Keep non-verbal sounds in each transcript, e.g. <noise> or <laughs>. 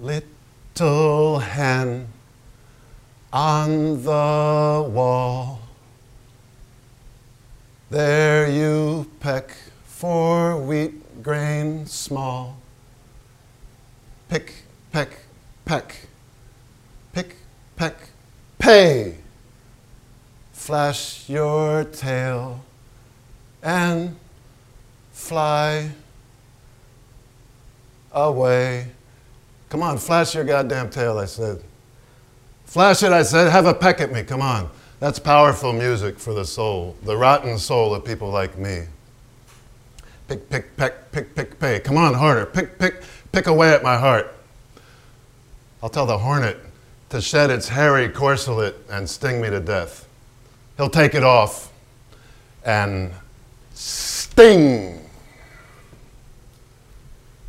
Little hen on the wall, there you peck for wheat grain small. Pick, peck, peck, pick, peck, pay. Flash your tail and fly away. Come on, flash your goddamn tail, I said. Flash it, I said. Have a peck at me, come on. That's powerful music for the soul, the rotten soul of people like me. Pick, pick, peck, pick, pick, pay. Come on, harder. Pick, pick, pick away at my heart. I'll tell the hornet to shed its hairy corselet and sting me to death. He'll take it off and sting.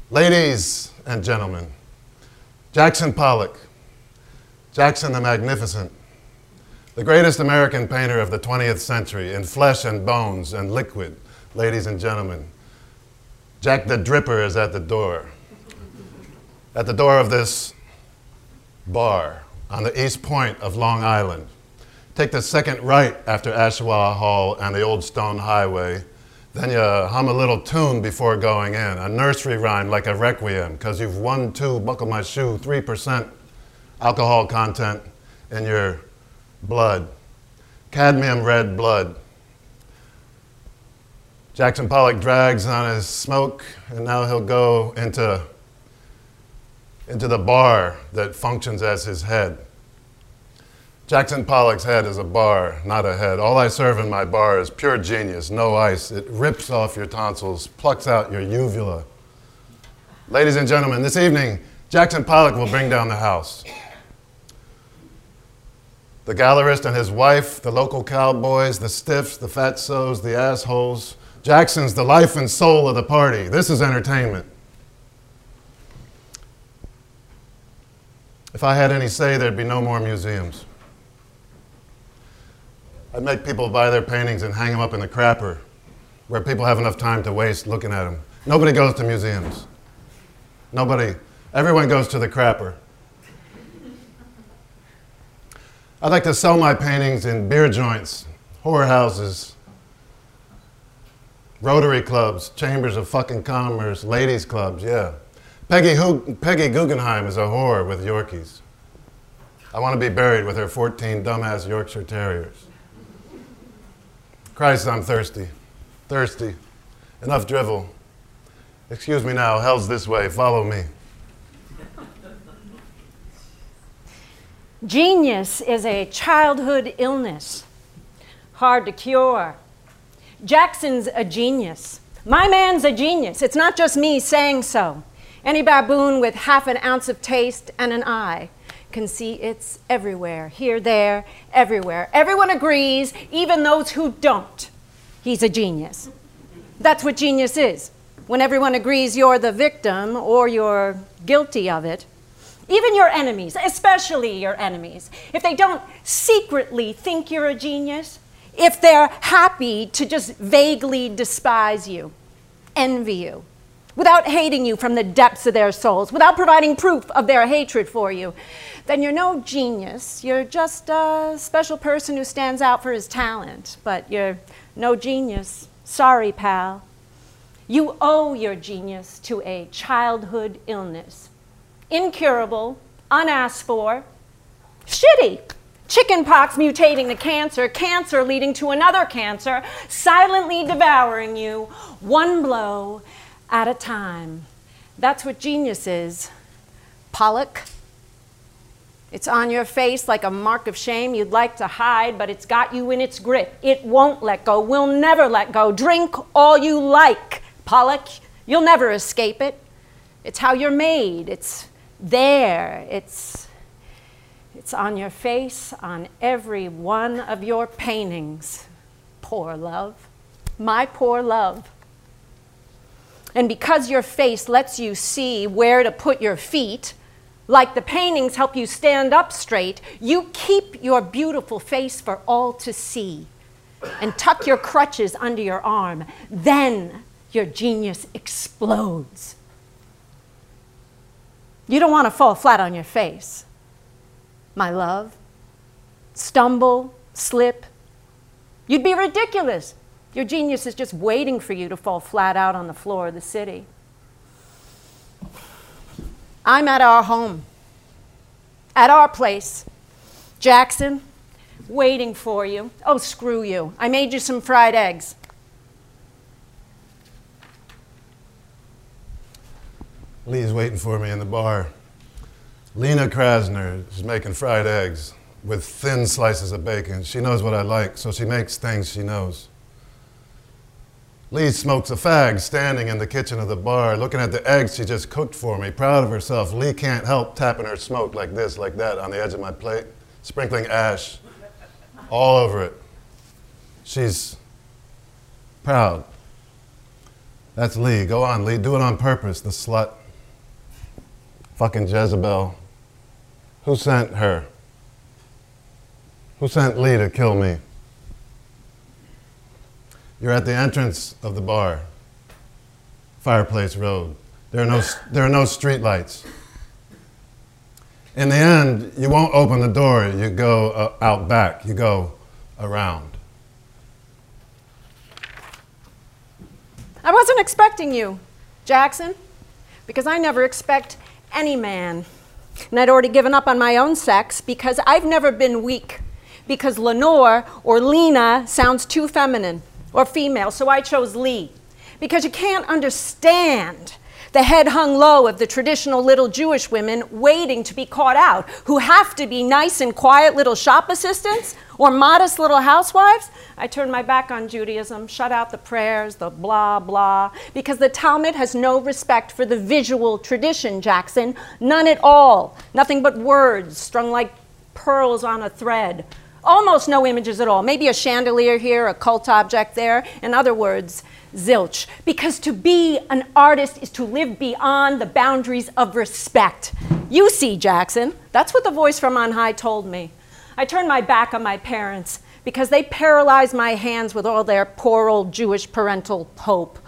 Ladies and gentlemen, Jackson Pollock, Jackson the Magnificent, the greatest American painter of the 20th century in flesh and bones and liquid, ladies and gentlemen. Jack the Dripper is at the door. At the door of this bar on the east point of Long Island. Take the second right after Ashawagh Hall and the Old Stone Highway. Then you hum a little tune before going in, a nursery rhyme like a requiem, because you've won two, buckle my shoe, 3% alcohol content in your blood. Cadmium red blood. Jackson Pollock drags on his smoke, and now he'll go into, into the bar that functions as his head. Jackson Pollock's head is a bar, not a head. All I serve in my bar is pure genius, no ice. It rips off your tonsils, plucks out your uvula. Ladies and gentlemen, this evening, Jackson Pollock will bring down the house. The gallerist and his wife, the local cowboys, the stiffs, the fatsos, the assholes. Jackson's the life and soul of the party. This is entertainment. If I had any say, there'd be no more museums. I'd make people buy their paintings and hang them up in the crapper where people have enough time to waste looking at them. Nobody goes to museums. Nobody. Everyone goes to the crapper. I'd like to sell my paintings in beer joints, whorehouses, Rotary clubs, chambers of fucking commerce, ladies' clubs, yeah. Peggy, Peggy Guggenheim is a whore with Yorkies. I want to be buried with her 14 dumbass Yorkshire Terriers. Christ, I'm thirsty. Thirsty. Enough drivel. Excuse me now, hell's this way, follow me. Genius is a childhood illness, hard to cure. Jackson's a genius. My man's a genius. It's not just me saying so. Any baboon with half an ounce of taste and an eye can see it's everywhere, here, there, everywhere. Everyone agrees, even those who don't. He's a genius. That's what genius is. When everyone agrees you're the victim or you're guilty of it, even your enemies, especially your enemies, if they don't secretly think you're a genius, if they're happy to just vaguely despise you, envy you, without hating you from the depths of their souls, without providing proof of their hatred for you, then you're no genius. You're just a special person who stands out for his talent, but you're no genius. Sorry, pal. You owe your genius to a childhood illness. Incurable, unasked for, shitty. Chickenpox mutating to cancer, cancer leading to another cancer, silently devouring you, one blow at a time. That's what genius is. Pollock. It's on your face like a mark of shame you'd like to hide, but it's got you in its grip. It won't let go, will never let go. Drink all you like, Pollock. You'll never escape it. It's how you're made. It's there. It's it's on your face, on every one of your paintings. Poor love. My poor love. And because your face lets you see where to put your feet, like the paintings help you stand up straight, you keep your beautiful face for all to see and tuck your crutches under your arm. Then your genius explodes. You don't want to fall flat on your face, my love. Stumble, slip. You'd be ridiculous. Your genius is just waiting for you to fall flat out on the floor of the city. I'm at our home, at our place. Jackson, waiting for you. Oh, screw you. I made you some fried eggs. Lee's waiting for me in the bar. Lena Krasner is making fried eggs with thin slices of bacon. She knows what I like, so she makes things she knows. Lee smokes a fag standing in the kitchen of the bar, looking at the eggs she just cooked for me, proud of herself. Lee can't help tapping her smoke like this, like that, on the edge of my plate, sprinkling ash all over it. She's proud. That's Lee. Go on, Lee. Do it on purpose, the slut. Fucking Jezebel. Who sent her? Who sent Lee to kill me? You're at the entrance of the bar, Fireplace Road. There are no, there are no street lights. In the end, you won't open the door, you go uh, out back, you go around. I wasn't expecting you, Jackson, because I never expect any man. And I'd already given up on my own sex because I've never been weak, because Lenore or Lena sounds too feminine or female, so I chose Lee. Because you can't understand the head hung low of the traditional little Jewish women waiting to be caught out, who have to be nice and quiet little shop assistants or modest little housewives. I turned my back on Judaism, shut out the prayers, the blah, blah, because the Talmud has no respect for the visual tradition, Jackson. None at all. Nothing but words strung like pearls on a thread. Almost no images at all. Maybe a chandelier here, a cult object there. In other words, zilch. Because to be an artist is to live beyond the boundaries of respect. You see, Jackson, that's what the voice from on high told me. I turned my back on my parents because they paralyzed my hands with all their poor old Jewish parental hope.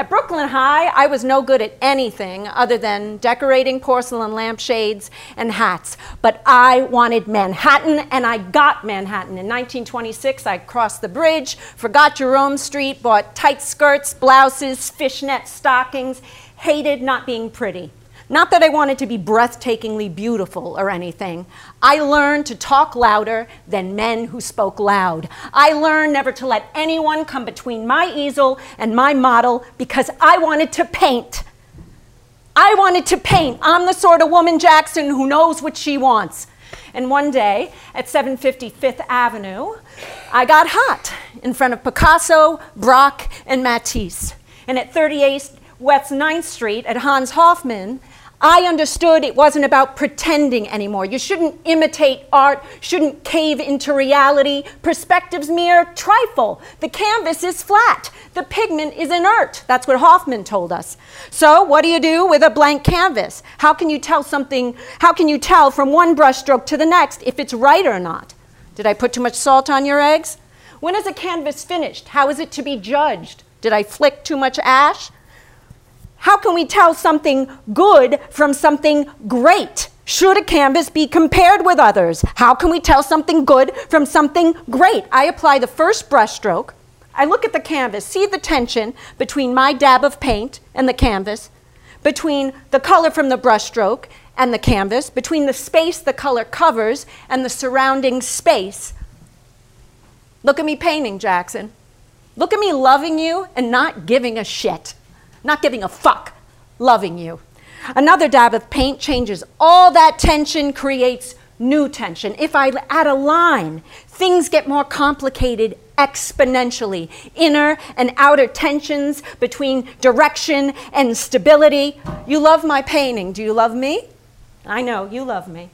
At Brooklyn High, I was no good at anything other than decorating porcelain lampshades and hats. But I wanted Manhattan, and I got Manhattan. In 1926, I crossed the bridge, forgot Jerome Street, bought tight skirts, blouses, fishnet stockings, hated not being pretty. Not that I wanted to be breathtakingly beautiful or anything. I learned to talk louder than men who spoke loud. I learned never to let anyone come between my easel and my model because I wanted to paint. I wanted to paint. I'm the sort of woman, Jackson, who knows what she wants. And one day at 750 Fifth Avenue, I got hot in front of Picasso, Braque, and Matisse. And at 38 West 9th Street at Hans Hofmann, I understood it wasn't about pretending anymore. You shouldn't imitate art, shouldn't cave into reality. Perspective's mere trifle. The canvas is flat, the pigment is inert. That's what Hofmann told us. So, what do you do with a blank canvas? How can you tell something, how can you tell from one brushstroke to the next if it's right or not? Did I put too much salt on your eggs? When is a canvas finished? How is it to be judged? Did I flick too much ash? How can we tell something good from something great? Should a canvas be compared with others? How can we tell something good from something great? I apply the first brushstroke. I look at the canvas, see the tension between my dab of paint and the canvas, between the color from the brushstroke and the canvas, between the space the color covers and the surrounding space. Look at me painting, Jackson. Look at me loving you and not giving a shit not giving a fuck, loving you. Another dab of paint changes all that tension, creates new tension. If I add a line, things get more complicated exponentially. Inner and outer tensions between direction and stability. You love my painting. Do you love me? I know, you love me.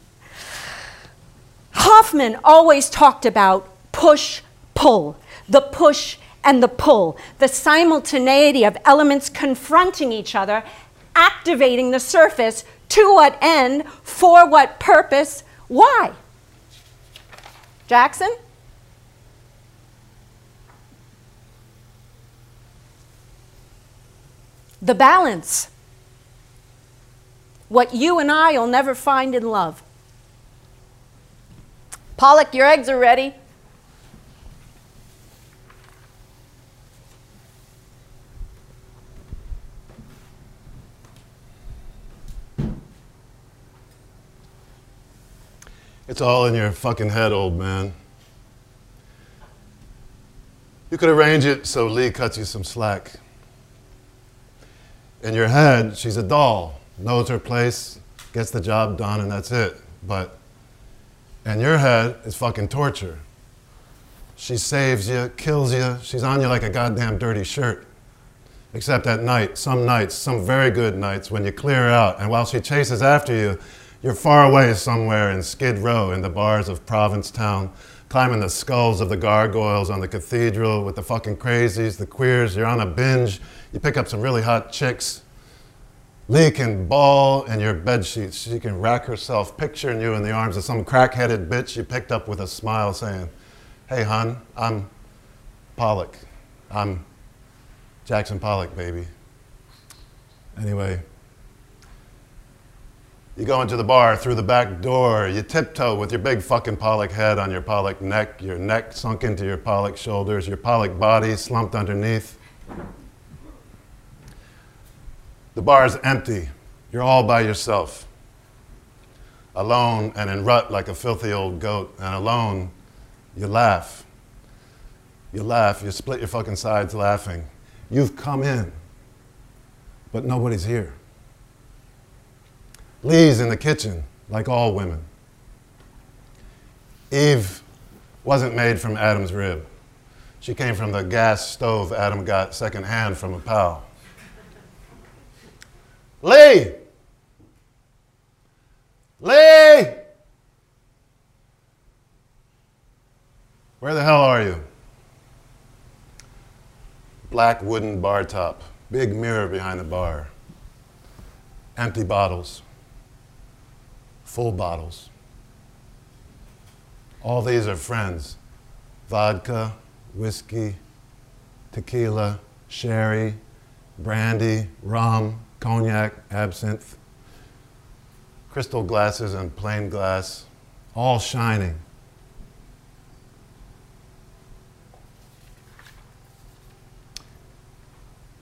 Hofmann always talked about push pull, the push and the pull, the simultaneity of elements confronting each other, activating the surface to what end, for what purpose, why? Jackson? The balance. what you and I will never find in love. Pollock, your eggs are ready. It's all in your fucking head, old man. You could arrange it so Lee cuts you some slack. In your head, she's a doll, knows her place, gets the job done, and that's it. But in your head, it's fucking torture. She saves you, kills you, she's on you like a goddamn dirty shirt. Except at night, some nights, some very good nights, when you clear out, and while she chases after you, you're far away somewhere in Skid Row in the bars of Provincetown, climbing the skulls of the gargoyles on the cathedral with the fucking crazies, the queers. You're on a binge. You pick up some really hot chicks. Lee can bawl in your bed sheets. She can rack herself, picturing you in the arms of some crack-headed bitch you picked up with a smile saying, Hey, hon, I'm Pollock. I'm Jackson Pollock, baby. Anyway, you go into the bar through the back door. You tiptoe with your big fucking Pollock head on your Pollock neck, your neck sunk into your Pollock shoulders, your Pollock body slumped underneath. The bar is empty. You're all by yourself. Alone and in rut like a filthy old goat. And alone, you laugh. You laugh. You split your fucking sides laughing. You've come in, but nobody's here. Lee's in the kitchen, like all women. Eve wasn't made from Adam's rib. She came from the gas stove Adam got secondhand from a pal. Lee! Lee! Where the hell are you? Black wooden bar top, big mirror behind the bar, empty bottles full bottles. All these are friends vodka, whiskey, tequila, sherry, brandy, rum, cognac, absinthe, crystal glasses and plain glass, all shining.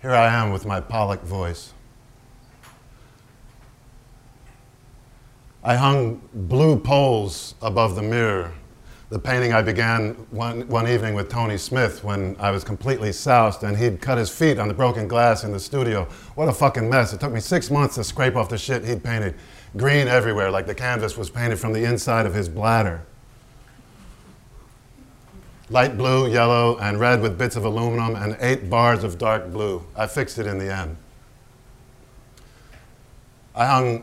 Here I am with my Pollock voice. I hung blue poles above the mirror. The painting I began one, one evening with Tony Smith when I was completely soused and he'd cut his feet on the broken glass in the studio. What a fucking mess. It took me six months to scrape off the shit he'd painted. Green everywhere, like the canvas was painted from the inside of his bladder. Light blue, yellow, and red with bits of aluminum and eight bars of dark blue. I fixed it in the end. I hung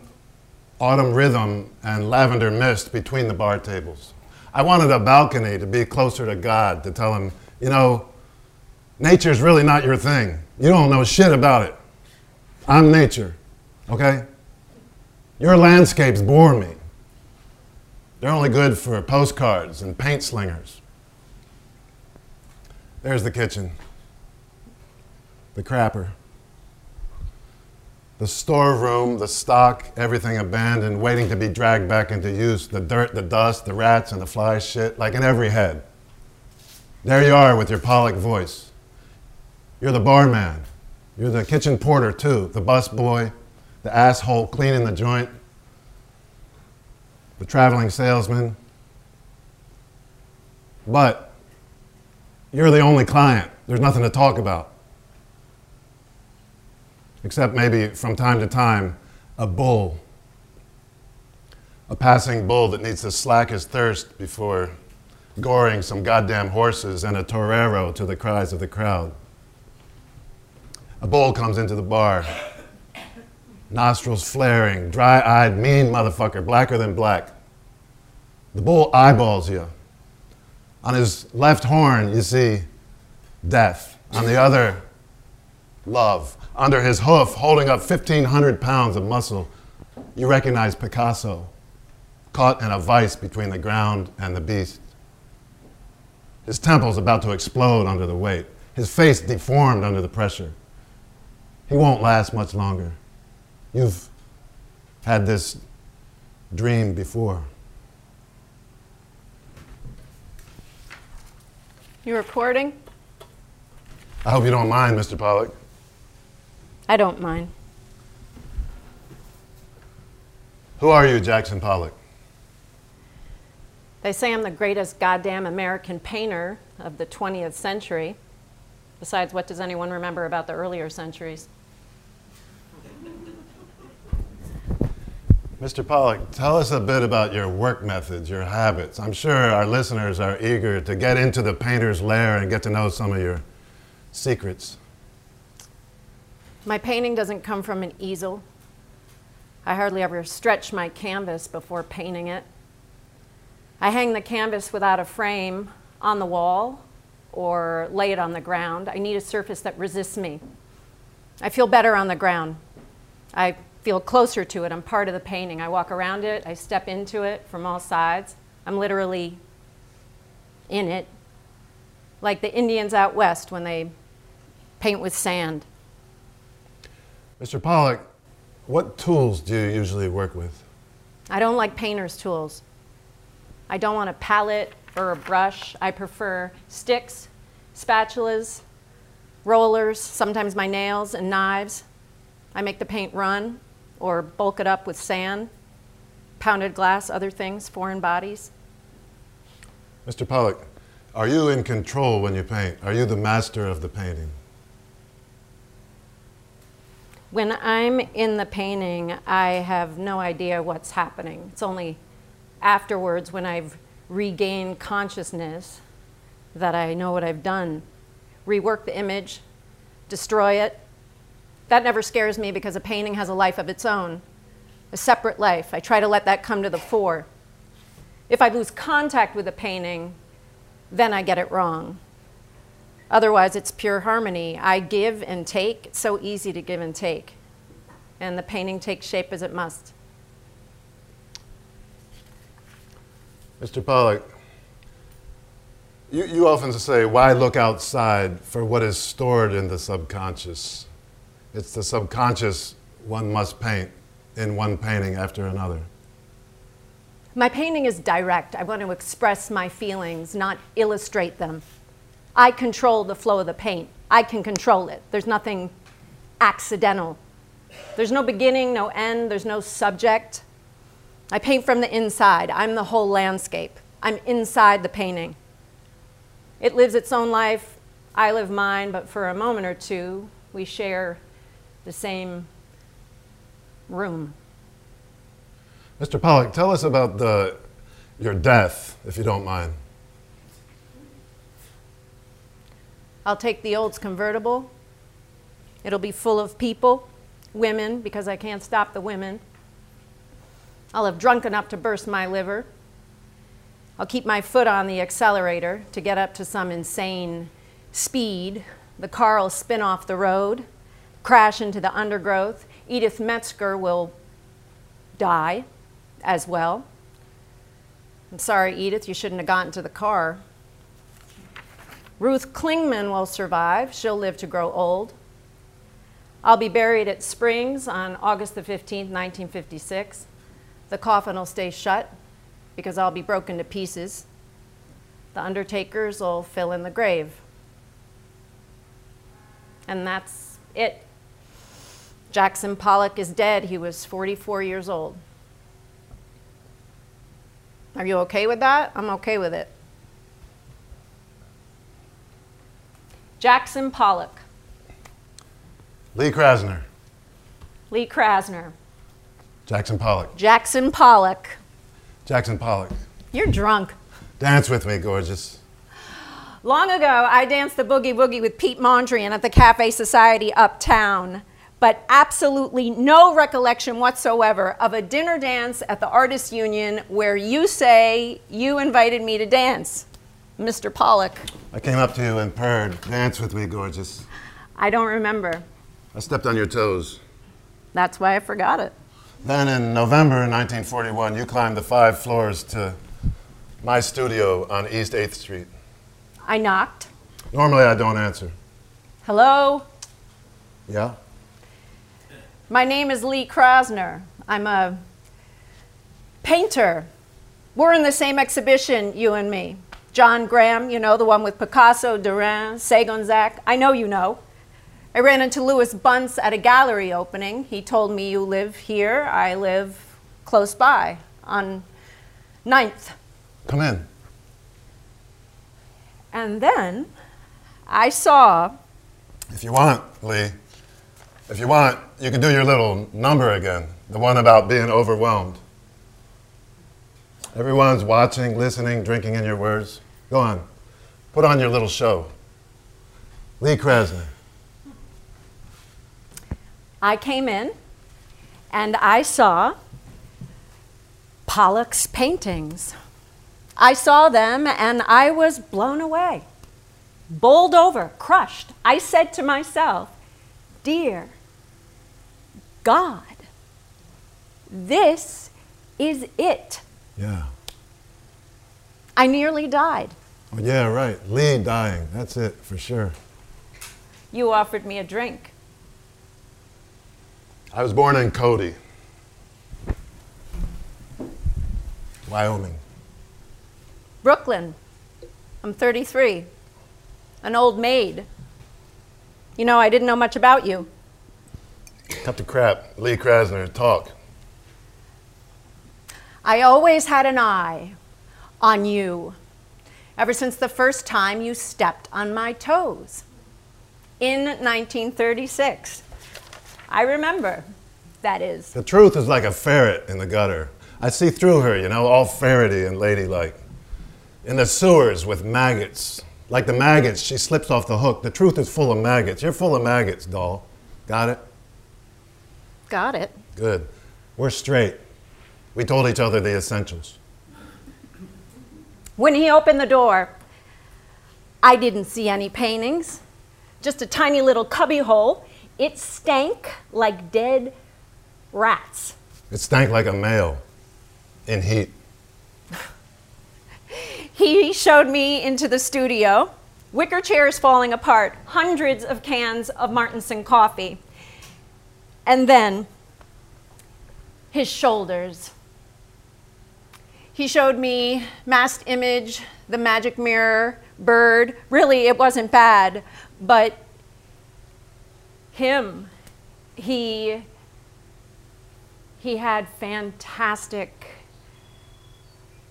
autumn rhythm and lavender mist between the bar tables. I wanted a balcony to be closer to God, to tell him, you know, nature's really not your thing. You don't know shit about it. I'm nature, okay? Your landscapes bore me. They're only good for postcards and paint slingers. There's the kitchen, the crapper the storeroom, the stock, everything abandoned, waiting to be dragged back into use. The dirt, the dust, the rats, and the fly shit, like in every head. There you are with your Pollock voice. You're the barman. You're the kitchen porter, too. The busboy, the asshole cleaning the joint, the traveling salesman. But you're the only client. There's nothing to talk about except maybe from time to time a bull, a passing bull that needs to slack his thirst before goring some goddamn horses and a torero to the cries of the crowd. A bull comes into the bar, nostrils flaring, dry eyed, mean motherfucker, blacker than black. The bull eyeballs you. On his left horn, you see death. On the other, love under his hoof, holding up 1,500 pounds of muscle, you recognize Picasso, caught in a vice between the ground and the beast. His temple's about to explode under the weight, his face deformed under the pressure. He won't last much longer. You've had this dream before. You recording? I hope you don't mind, Mr. Pollock. I don't mind. Who are you, Jackson Pollock? They say I'm the greatest goddamn American painter of the 20th century. Besides, what does anyone remember about the earlier centuries? <laughs> Mr. Pollock, tell us a bit about your work methods, your habits. I'm sure our listeners are eager to get into the painter's lair and get to know some of your secrets. My painting doesn't come from an easel. I hardly ever stretch my canvas before painting it. I hang the canvas without a frame on the wall or lay it on the ground. I need a surface that resists me. I feel better on the ground. I feel closer to it. I'm part of the painting. I walk around it, I step into it from all sides. I'm literally in it, like the Indians out west when they paint with sand. Mr. Pollock, what tools do you usually work with? I don't like painter's tools. I don't want a palette or a brush. I prefer sticks, spatulas, rollers, sometimes my nails, and knives. I make the paint run or bulk it up with sand, pounded glass, other things, foreign bodies. Mr. Pollock, are you in control when you paint? Are you the master of the painting? When I'm in the painting, I have no idea what's happening. It's only afterwards when I've regained consciousness that I know what I've done. Rework the image, destroy it. That never scares me because a painting has a life of its own, a separate life. I try to let that come to the fore. If I lose contact with a painting, then I get it wrong. Otherwise, it's pure harmony. I give and take. It's so easy to give and take. And the painting takes shape as it must. Mr. Pollock, you, you often say, why look outside for what is stored in the subconscious? It's the subconscious one must paint in one painting after another. My painting is direct. I want to express my feelings, not illustrate them. I control the flow of the paint. I can control it. There's nothing accidental. There's no beginning, no end, there's no subject. I paint from the inside. I'm the whole landscape. I'm inside the painting. It lives its own life. I live mine, but for a moment or two, we share the same room. Mr. Pollock, tell us about the, your death, if you don't mind. I'll take the Olds convertible. It'll be full of people, women, because I can't stop the women. I'll have drunk enough to burst my liver. I'll keep my foot on the accelerator to get up to some insane speed. The car will spin off the road, crash into the undergrowth. Edith Metzger will die as well. I'm sorry, Edith, you shouldn't have gotten to the car. Ruth Kligman will survive. She'll live to grow old. I'll be buried at Springs on August the 15th, 1956. The coffin will stay shut because I'll be broken to pieces. The undertakers will fill in the grave. And that's it. Jackson Pollock is dead. He was 44 years old. Are you okay with that? I'm okay with it. Jackson Pollock. Lee Krasner. Lee Krasner. Jackson Pollock. Jackson Pollock. Jackson Pollock. You're drunk. Dance with me, gorgeous. Long ago, I danced the boogie woogie with Piet Mondrian at the Cafe Society uptown, but absolutely no recollection whatsoever of a dinner dance at the Artists Union where you say you invited me to dance, Mr. Pollock. I came up to you and purred, dance with me, gorgeous. I don't remember. I stepped on your toes. That's why I forgot it. Then in November 1941, you climbed the five floors to my studio on East 8th Street. I knocked. Normally, I don't answer. Hello? Yeah? My name is Lee Krasner. I'm a painter. We're in the same exhibition, you and me. John Graham, you know, the one with Picasso, Derain, Segonzac. I know you know. I ran into Louis Bunce at a gallery opening. He told me you live here. I live close by on 9th. Come in. And then I saw. If you want, Lee, if you want, you can do your little number again, the one about being overwhelmed. Everyone's watching, listening, drinking in your words. Go on. Put on your little show. Lee Krasner. I came in and I saw Pollock's paintings. I saw them and I was blown away, bowled over, crushed. I said to myself, Dear God, this is it. Yeah. I nearly died. Oh, yeah, right. Lee dying. That's it, for sure. You offered me a drink. I was born in Cody, Wyoming. Brooklyn. I'm 33. An old maid. You know, I didn't know much about you. Cut the crap. Lee Krasner, talk. I always had an eye on you ever since the first time you stepped on my toes in 1936. I remember, that is. The truth is like a ferret in the gutter. I see through her, you know, all ferrety and ladylike. In the sewers with maggots. Like the maggots, she slips off the hook. The truth is full of maggots. You're full of maggots, doll. Got it? Got it. Good. We're straight. We told each other the essentials. When he opened the door, I didn't see any paintings, just a tiny little cubbyhole. It stank like dead rats. It stank like a male in heat. <laughs> He showed me into the studio, wicker chairs falling apart, hundreds of cans of Martinson coffee. And then his shoulders. He showed me masked image, the magic mirror, bird. Really, it wasn't bad, but him, he he had fantastic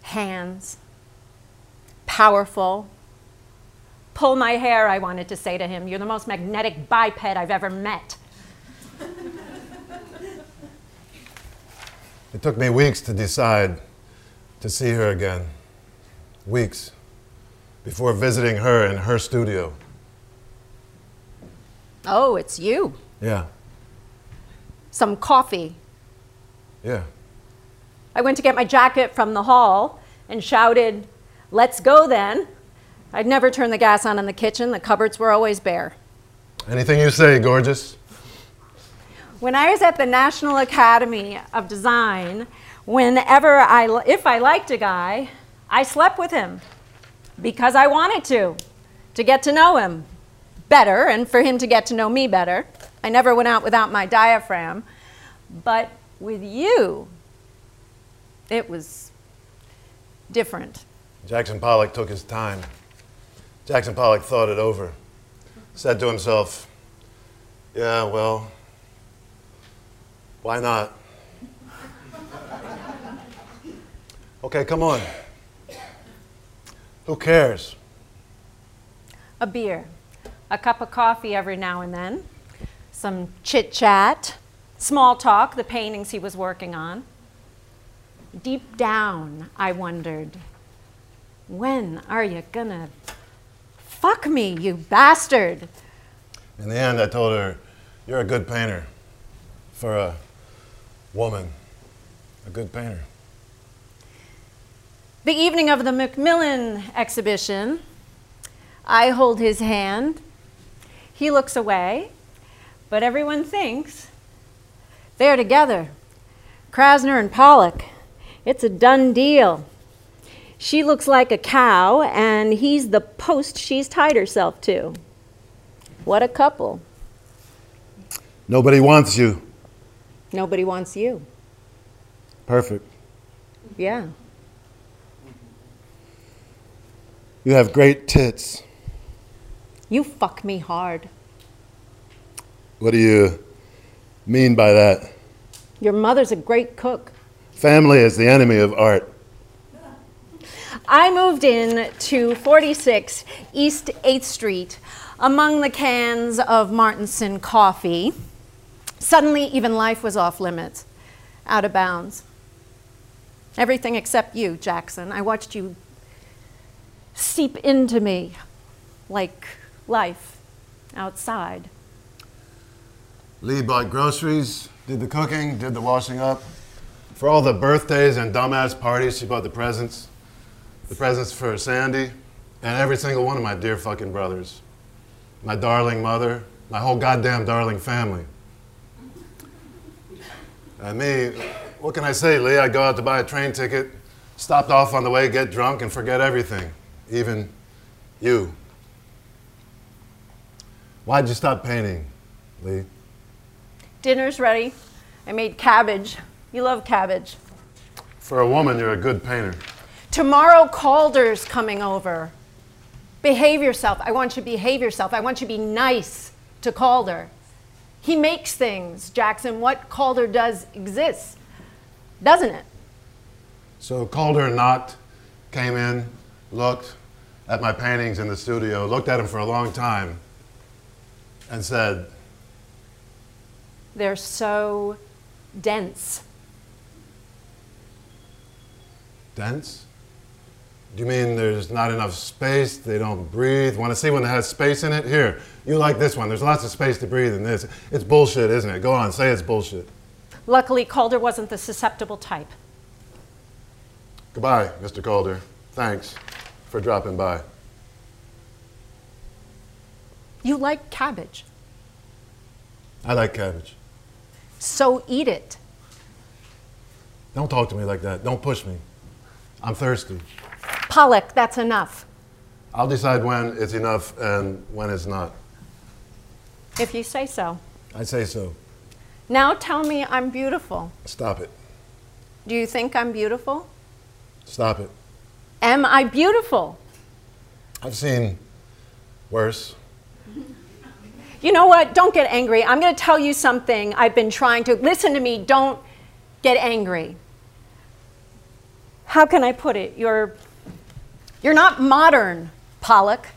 hands, powerful. Pull my hair, I wanted to say to him. You're the most magnetic biped I've ever met. It took me weeks to decide to see her again. Weeks before visiting her in her studio. Oh, it's you. Yeah, Some coffee. yeah. I went to get my jacket from the hall and shouted, Let's go then. I'd never turn the gas on in the kitchen, the cupboards were always bare. Anything you say, gorgeous. When I was at the National Academy of Design, whenever I, if I liked a guy, I slept with him because I wanted to, to get to know him better and for him to get to know me better. I never went out without my diaphragm. But with you, it was different. Jackson Pollock took his time. Jackson Pollock thought it over. Said to himself, Yeah, well, why not? Okay, come on. Who cares? A beer, a cup of coffee every now and then, some chit chat, small talk, the paintings he was working on. Deep down, I wondered, when are you gonna fuck me, you bastard? In the end, I told her, You're a good painter for a woman. A good painter. The evening of the McMillen exhibition, I hold his hand. He looks away, but everyone thinks they're together. Krasner and Pollock. It's a done deal. She looks like a cow, and he's the post she's tied herself to. What a couple. Nobody wants you. Nobody wants you. perfect. Yeah. You have great tits. You fuck me hard. What do you mean by that? Your mother's a great cook. Family is the enemy of art. I moved in to 46 East 8th Street among the cans of Martinson coffee. Suddenly, even life was off limits, out of bounds. Everything except you, Jackson. I watched you seep into me like life outside. Lee bought groceries, did the cooking, did the washing up. For all the birthdays and dumbass parties, she bought the presents. The presents for Sande and every single one of my dear fucking brothers. My darling mother, my whole goddamn darling family. And me, what can I say, Lee? I go out to buy a train ticket, stopped off on the way, get drunk, and forget everything, even you. Why'd you stop painting, Lee? Dinner's ready. I made cabbage. You love cabbage. For a woman, you're a good painter. Tomorrow, Calder's coming over. Behave yourself. I want you to behave yourself. I want you to be nice to Calder. He makes things, Jackson. What Calder does exists, doesn't it? So Calder knocked, came in, looked at my paintings in the studio, looked at them for a long time, and said, They're so dense. Dense? Do you mean there's not enough space? They don't breathe? Want to see one that has space in it? Here, you like this one. There's lots of space to breathe in this. It's bullshit, isn't it? Go on, say it's bullshit. Luckily, Calder wasn't the susceptible type. Goodbye, Mr. Calder. Thanks for dropping by. You like cabbage, I like cabbage. so eat it. Don't talk to me like that. Don't push me. I'm thirsty. Pollock, that's enough. I'll decide when it's enough and when it's not. If you say so. I say so. Now tell me I'm beautiful. Stop it. Do you think I'm beautiful? Stop it. Am I beautiful? I've seen worse. You know what? Don't get angry. I'm going to tell you something I've been trying to. Listen to me. Don't get angry. How can I put it? You're, you're not modern, Pollock.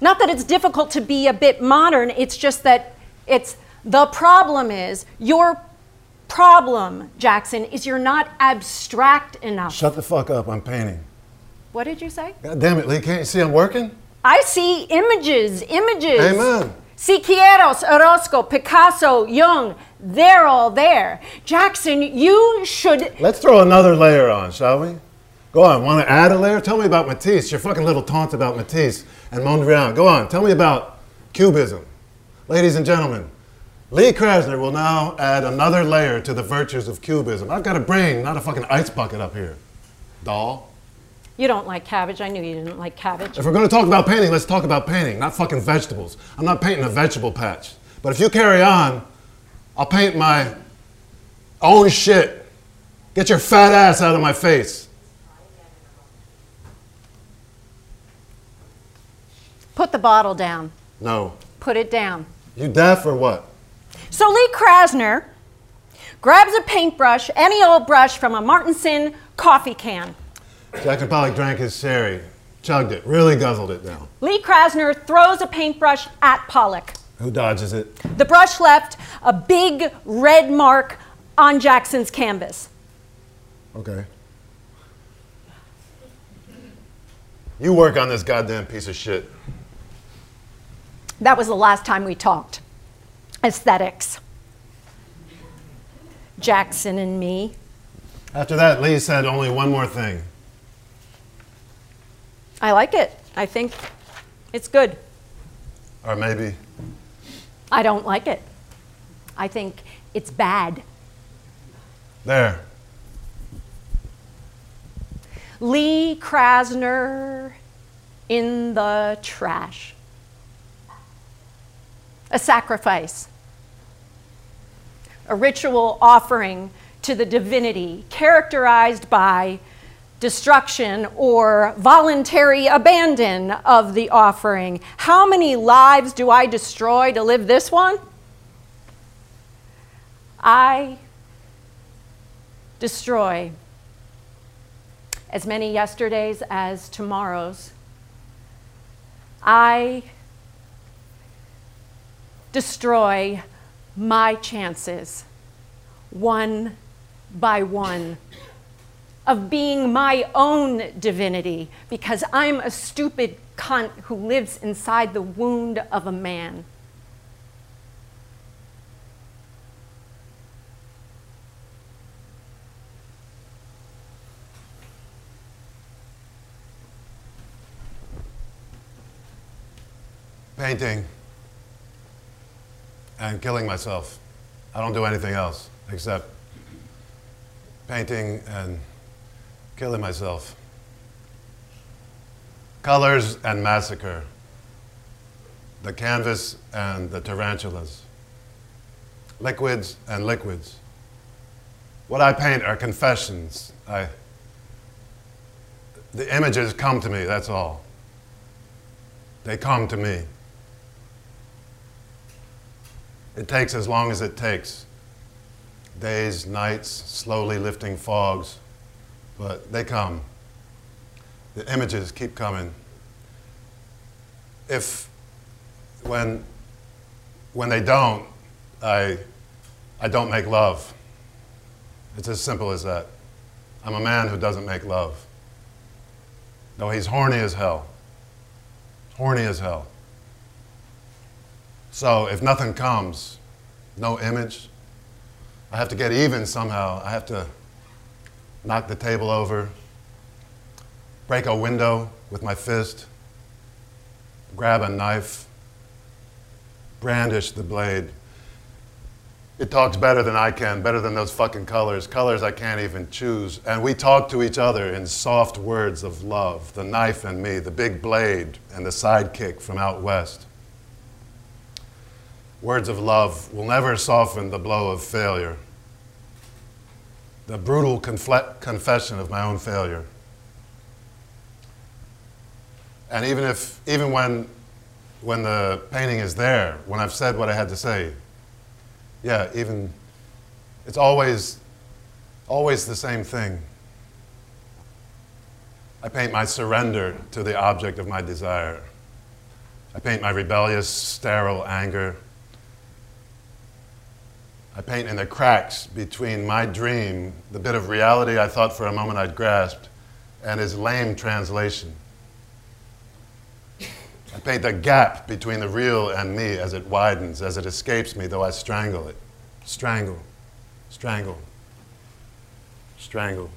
Not that it's difficult to be a bit modern, it's just that it's the problem is your problem, Jackson, is you're not abstract enough. Shut the fuck up. I'm painting. What did you say? God damn it, Lee. Can't you see I'm working? I see images, images. Amen. Siqueiros, Orozco, Picasso, Jung, they're all there. Jackson, you should. Let's throw another layer on, shall we? Go on. Want to add a layer? Tell me about Matisse. Your fucking little taunt about Matisse and Mondrian. Go on. Tell me about Cubism. Ladies and gentlemen, Lee Krasner will now add another layer to the virtues of Cubism. I've got a brain, not a fucking ice bucket up here. Doll. You don't like cabbage. I knew you didn't like cabbage. If we're going to talk about painting, let's talk about painting, not fucking vegetables. I'm not painting a vegetable patch. But if you carry on, I'll paint my own shit. Get your fat ass out of my face. Put the bottle down. No. Put it down. You deaf or what? So Lee Krasner grabs a paintbrush, any old brush from a Martinson coffee can. Jackson Pollock drank his sherry, chugged it, really guzzled it down. Lee Krasner throws a paintbrush at Pollock. Who dodges it? The brush left a big red mark on Jackson's canvas. Okay. You work on this goddamn piece of shit. That was the last time we talked. Aesthetics. Jackson and me. After that, Lee said only one more thing. I like it. I think it's good. Or maybe, I don't like it. I think it's bad. there. Lee Krasner in the trash. A sacrifice. A ritual offering to the divinity characterized by destruction or voluntary abandon of the offering. How many lives do I destroy to live this one? I destroy as many yesterdays as tomorrows. I destroy my chances one by one of being my own divinity because I'm a stupid cunt who lives inside the wound of a man. Painting and killing myself. I don't do anything else except painting and killing myself. Colors and massacre. The canvas and the tarantulas. Liquids and liquids. What I paint are confessions. I, the images come to me, that's all. They come to me. It takes as long as it takes days, nights, slowly lifting fogs, but they come. The images keep coming. If, when, when they don't, I, I don't make love. It's as simple as that. I'm a man who doesn't make love. Though he's horny as hell. Horny as hell. So if nothing comes, no image, I have to get even somehow. I have to knock the table over, break a window with my fist, grab a knife, brandish the blade. It talks better than I can, better than those fucking colors, colors I can't even choose. And we talk to each other in soft words of love the knife and me, the big blade and the sidekick from out west. Words of love will never soften the blow of failure, the brutal confession of my own failure. And even if, even when, when the painting is there, when I've said what I had to say, yeah, even, it's always, always the same thing. I paint my surrender to the object of my desire. I paint my rebellious, sterile anger. I paint in the cracks between my dream, the bit of reality I thought for a moment I'd grasped, and his lame translation. I paint the gap between the real and me as it widens, as it escapes me, though I strangle it. Strangle, strangle, strangle.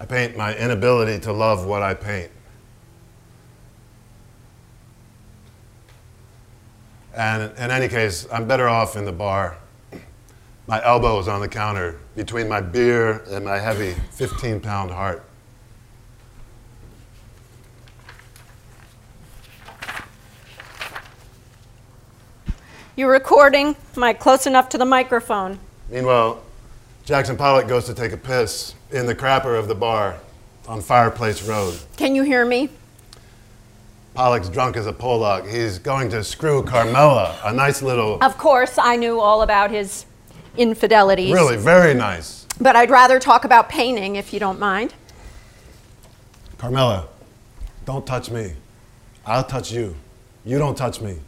I paint my inability to love what I paint. And in any case, I'm better off in the bar. My elbow is on the counter between my beer and my heavy 15 pound heart. You're recording? Am I close enough to the microphone? Meanwhile, Jackson Pollock goes to take a piss in the crapper of the bar on Fireplace Road. Can you hear me? Pollock's drunk as a Pollock. He's going to screw Carmela, a nice little. Of course, I knew all about his infidelities. Really, very nice. But I'd rather talk about painting if you don't mind. Carmela, don't touch me. I'll touch you. You don't touch me.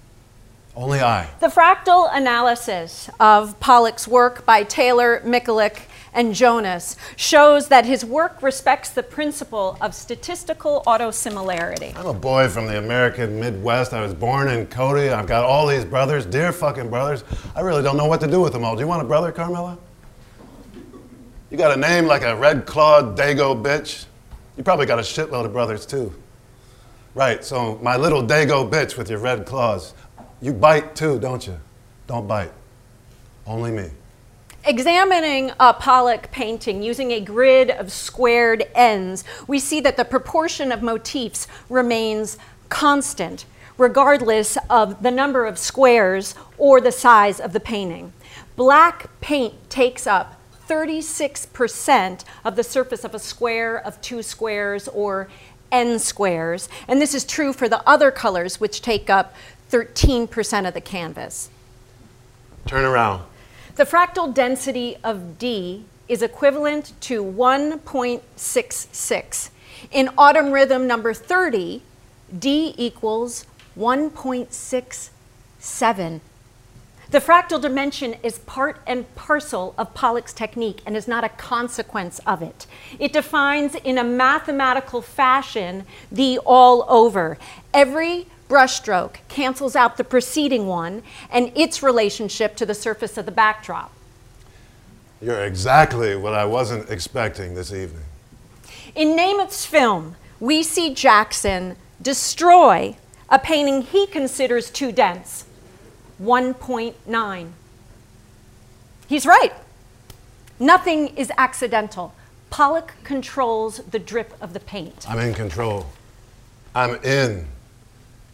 Only I. The fractal analysis of Pollock's work by Taylor, Micolich, and Jonas shows that his work respects the principle of statistical autosimilarity. I'm a boy from the American Midwest. I was born in Cody. I've got all these brothers, dear fucking brothers. I really don't know what to do with them all. Do you want a brother, Carmela? You got a name like a red clawed Dago bitch. You probably got a shitload of brothers too. Right, so my little Dago bitch with your red claws. You bite too, don't you? Don't bite. Only me. Examining a Pollock painting using a grid of squared ends, we see that the proportion of motifs remains constant, regardless of the number of squares or the size of the painting. Black paint takes up 36% of the surface of a square of two squares or n squares, and this is true for the other colors, which take up 13% of the canvas. Turn around. The fractal density of D is equivalent to 1.66. In autumn rhythm number 30, D equals 1.67. The fractal dimension is part and parcel of Pollock's technique and is not a consequence of it. It defines in a mathematical fashion the all over. Every brushstroke cancels out the preceding one and its relationship to the surface of the backdrop. You're exactly what I wasn't expecting this evening. In Namuth's film, we see Jackson destroy a painting he considers too dense 1.9. He's right. Nothing is accidental. Pollock controls the drip of the paint. I'm in control. I'm in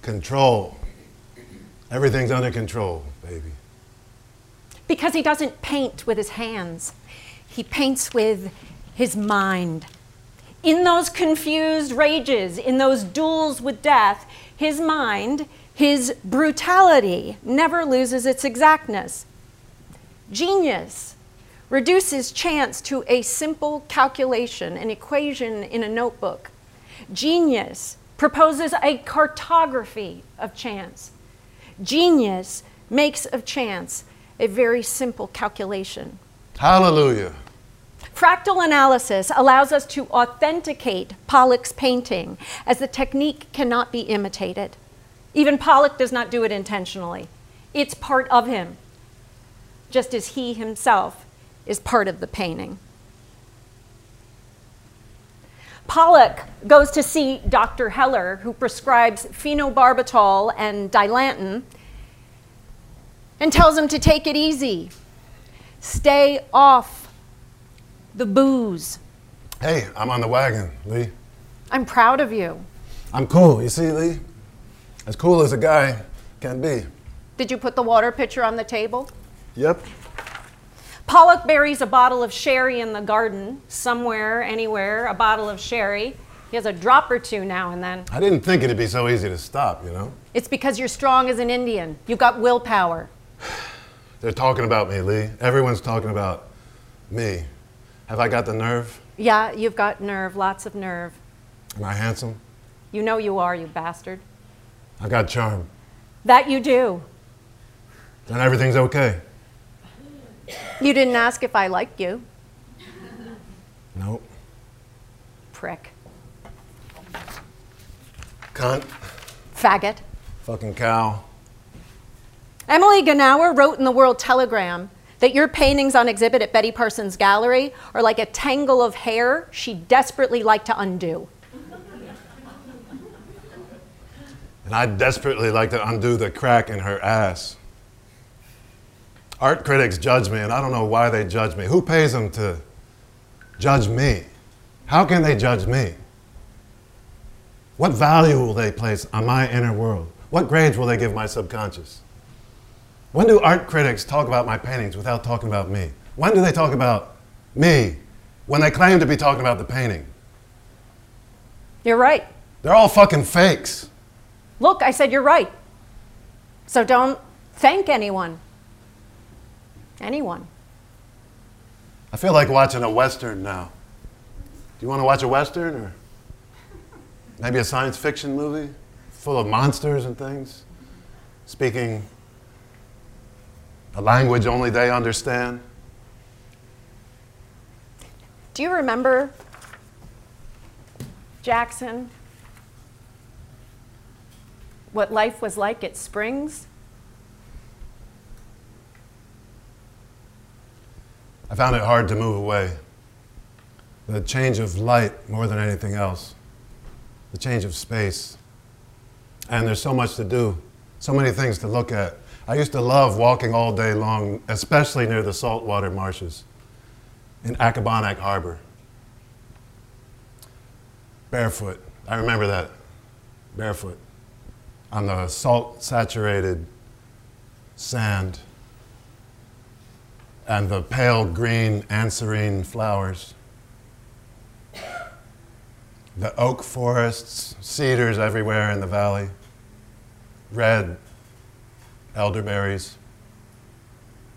control. Everything's under control, baby. Because he doesn't paint with his hands, he paints with his mind. In those confused rages, in those duels with death, his mind his brutality never loses its exactness. Genius reduces chance to a simple calculation, an equation in a notebook. Genius proposes a cartography of chance. Genius makes of chance a very simple calculation. Hallelujah. Fractal analysis allows us to authenticate Pollock's painting as the technique cannot be imitated. Even Pollock does not do it intentionally. It's part of him, just as he himself is part of the painting. Pollock goes to see Dr. Heller, who prescribes phenobarbital and dilantin, and tells him to take it easy. Stay off the booze. Hey, I'm on the wagon, Lee. I'm proud of you. I'm cool, you see, Lee? As cool as a guy can be. Did you put the water pitcher on the table? Yep. Pollock buries a bottle of sherry in the garden, somewhere, anywhere, a bottle of sherry. He has a drop or two now and then. I didn't think it'd be so easy to stop, you know? It's because you're strong as an Indian. You've got willpower. <sighs> They're talking about me, Lee. Everyone's talking about me. Have I got the nerve? Yeah, you've got nerve, lots of nerve. Am I handsome? You know you are, you bastard. I got charm. That you do. Then everything's okay. You didn't ask if I liked you. Nope. Prick. Cunt. Faggot. Fucking cow. Emily Genauer wrote in the World Telegram that your paintings on exhibit at Betty Parsons Gallery are like a tangle of hair she'd desperately like to undo. And I'd desperately like to undo the crack in her ass. Art critics judge me, and I don't know why they judge me. Who pays them to judge me? How can they judge me? What value will they place on my inner world? What grades will they give my subconscious? When do art critics talk about my paintings without talking about me? When do they talk about me when they claim to be talking about the painting? You're right. They're all fucking fakes. Look, I said you're right. So don't thank anyone. Anyone. I feel like watching a Western now. Do you want to watch a Western or maybe a science fiction movie full of monsters and things? Speaking a language only they understand? Do you remember Jackson what life was like at Springs? I found it hard to move away. The change of light more than anything else, the change of space. And there's so much to do, so many things to look at. I used to love walking all day long, especially near the saltwater marshes in Accabonac Harbor. Barefoot. I remember that. Barefoot. on the salt saturated sand and the pale green anserine flowers. The oak forests, cedars everywhere in the valley, red elderberries.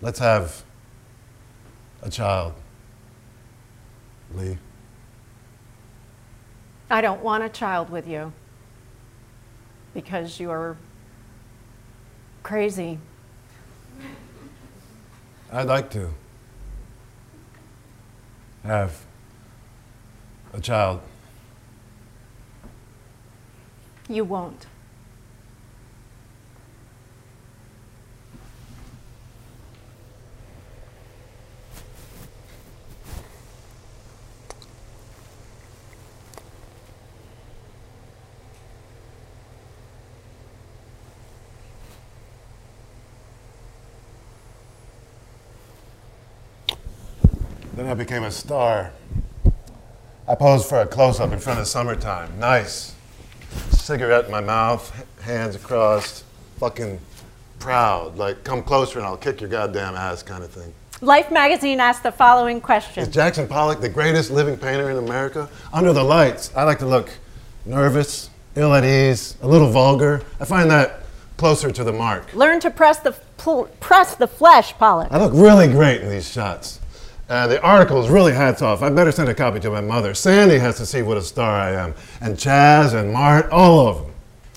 Let's have a child. Lee. I don't want a child with you because you're crazy. I'd like to have a child. You won't. Then I became a star. I posed for a close up in front of summertime. Nice. Cigarette in my mouth, hands crossed, fucking proud. Like, come closer and I'll kick your goddamn ass kind of thing. Life magazine asked the following question Is Jackson Pollock the greatest living painter in America? Under the lights, I like to look nervous, ill at ease, a little vulgar. I find that closer to the mark. Learn to press the, press the flesh, Pollock. I look really great in these shots. Uh, the article is really hats off. I better send a copy to my mother. Sande has to see what a star I am. And Chaz and Mart, all of them.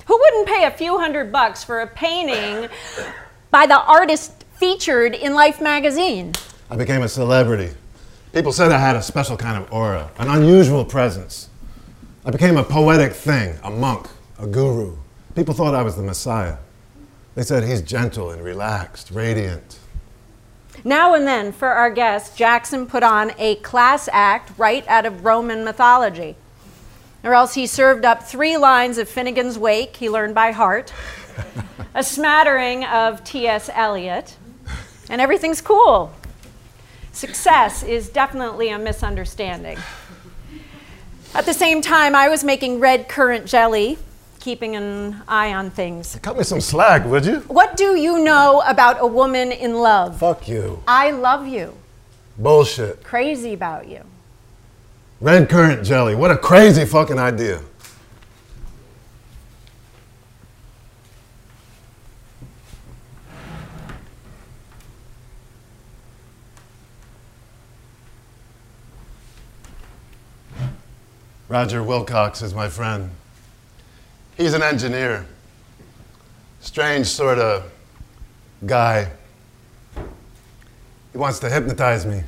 Who wouldn't pay a few hundred bucks for a painting by the artist featured in Life magazine? I became a celebrity. People said I had a special kind of aura, an unusual presence. I became a poetic thing, a monk, a guru. People thought I was the Messiah. They said he's gentle and relaxed, radiant. Now and then, for our guest, Jackson put on a class act right out of Roman mythology. Or else he served up three lines of Finnegan's Wake, he learned by heart, a smattering of T.S. Eliot, and everything's cool. Success is definitely a misunderstanding. At the same time, I was making red currant jelly, keeping an eye on things. Cut me some slack, would you? What do you know about a woman in love? Fuck you. I love you. Bullshit. Crazy about you. Red currant jelly. What a crazy fucking idea. Roger Wilcox is my friend. He's an engineer. Strange sort of guy. He wants to hypnotize me.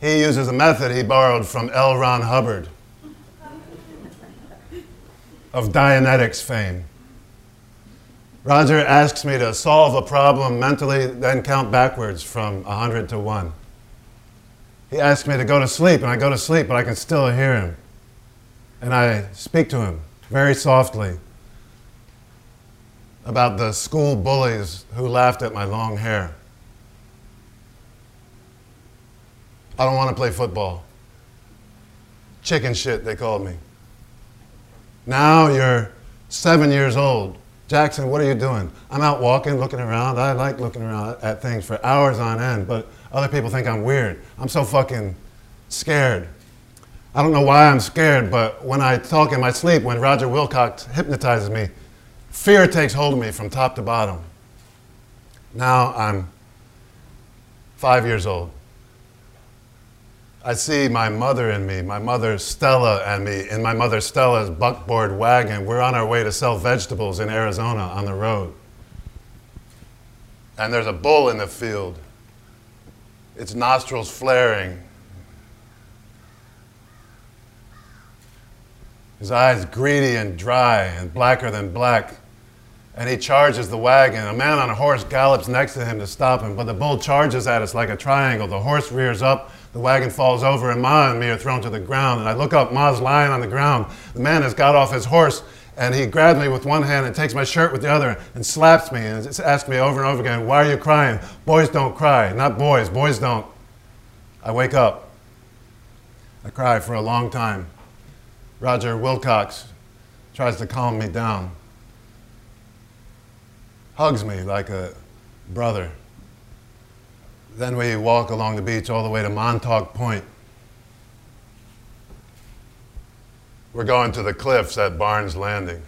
He uses a method he borrowed from L. Ron Hubbard of Dianetics fame. Roger asks me to solve a problem mentally, then count backwards from 100 to 1. He asks me to go to sleep, and I go to sleep, but I can still hear him. And I speak to him very softly about the school bullies who laughed at my long hair. I don't want to play football. Chicken shit, they called me. Now you're seven years old. Jackson, what are you doing? I'm out walking, looking around. I like looking around at things for hours on end, but other people think I'm weird. I'm so fucking scared. I don't know why I'm scared, but when I talk in my sleep, when Roger Wilcox hypnotizes me, fear takes hold of me from top to bottom. Now I'm five years old. I see my mother and me, my mother Stella and me, in my mother Stella's buckboard wagon. We're on our way to sell vegetables in Arizona on the road. And there's a bull in the field, its nostrils flaring, his eyes greedy and dry and blacker than black. And he charges the wagon. A man on a horse gallops next to him to stop him, but the bull charges at us like a triangle. The horse rears up, the wagon falls over, and Ma and me are thrown to the ground. And I look up, Ma's lying on the ground. The man has got off his horse, and he grabs me with one hand and takes my shirt with the other and slaps me and asks me over and over again, Why are you crying? Boys don't cry. Not boys. Boys don't. I wake up. I cry for a long time. Roger Wilcox tries to calm me down, hugs me like a brother. Then we walk along the beach all the way to Montauk Point. We're going to the cliffs at Barnes Landing.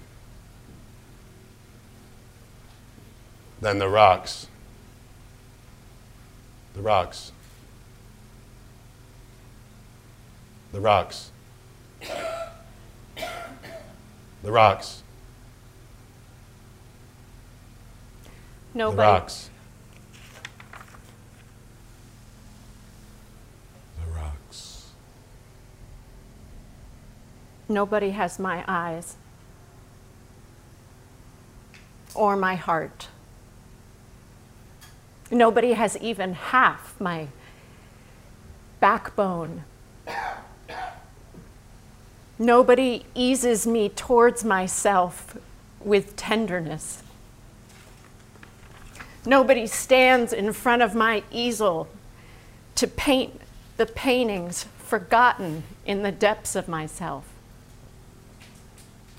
Then the rocks. The rocks. The rocks. The rocks. Nobody. The rocks. The rocks. Nobody has my eyes or my heart. Nobody has even half my backbone. Nobody eases me towards myself with tenderness. Nobody stands in front of my easel to paint the paintings forgotten in the depths of myself.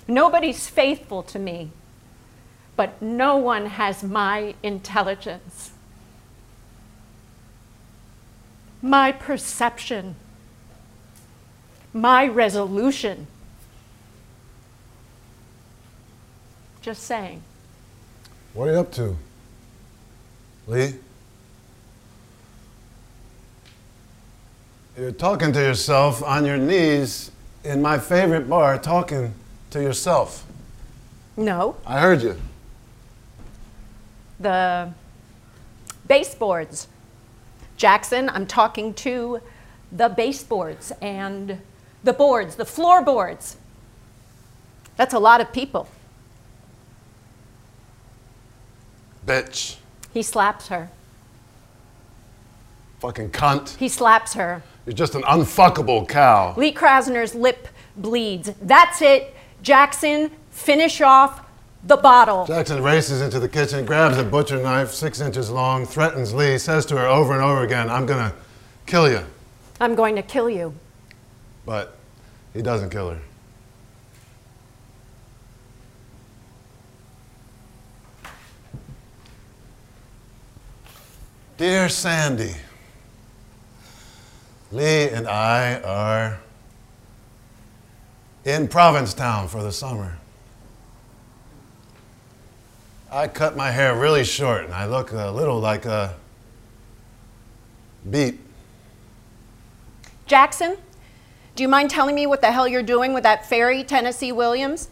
Nobody's faithful to me, but no one has my intelligence, my perception, my resolution. Just saying. What are you up to? Lee? You're talking to yourself on your knees in my favorite bar, talking to yourself. No, I heard you. the baseboards. Jackson, I'm talking to the baseboards and the boards, the floorboards. That's a lot of people. Bitch. He slaps her. Fucking cunt. He slaps her. You're just an unfuckable cow. Lee Krasner's lip bleeds. That's it. Jackson, finish off the bottle. Jackson races into the kitchen, grabs a butcher knife, six inches long, threatens Lee, says to her over and over again, I'm gonna kill you. I'm going to kill you. But he doesn't kill her. Dear Sande, Lee and I are in Provincetown for the summer. I cut my hair really short and I look a little like a beat. Jackson, do you mind telling me what the hell you're doing with that fairy, Tennessee Williams?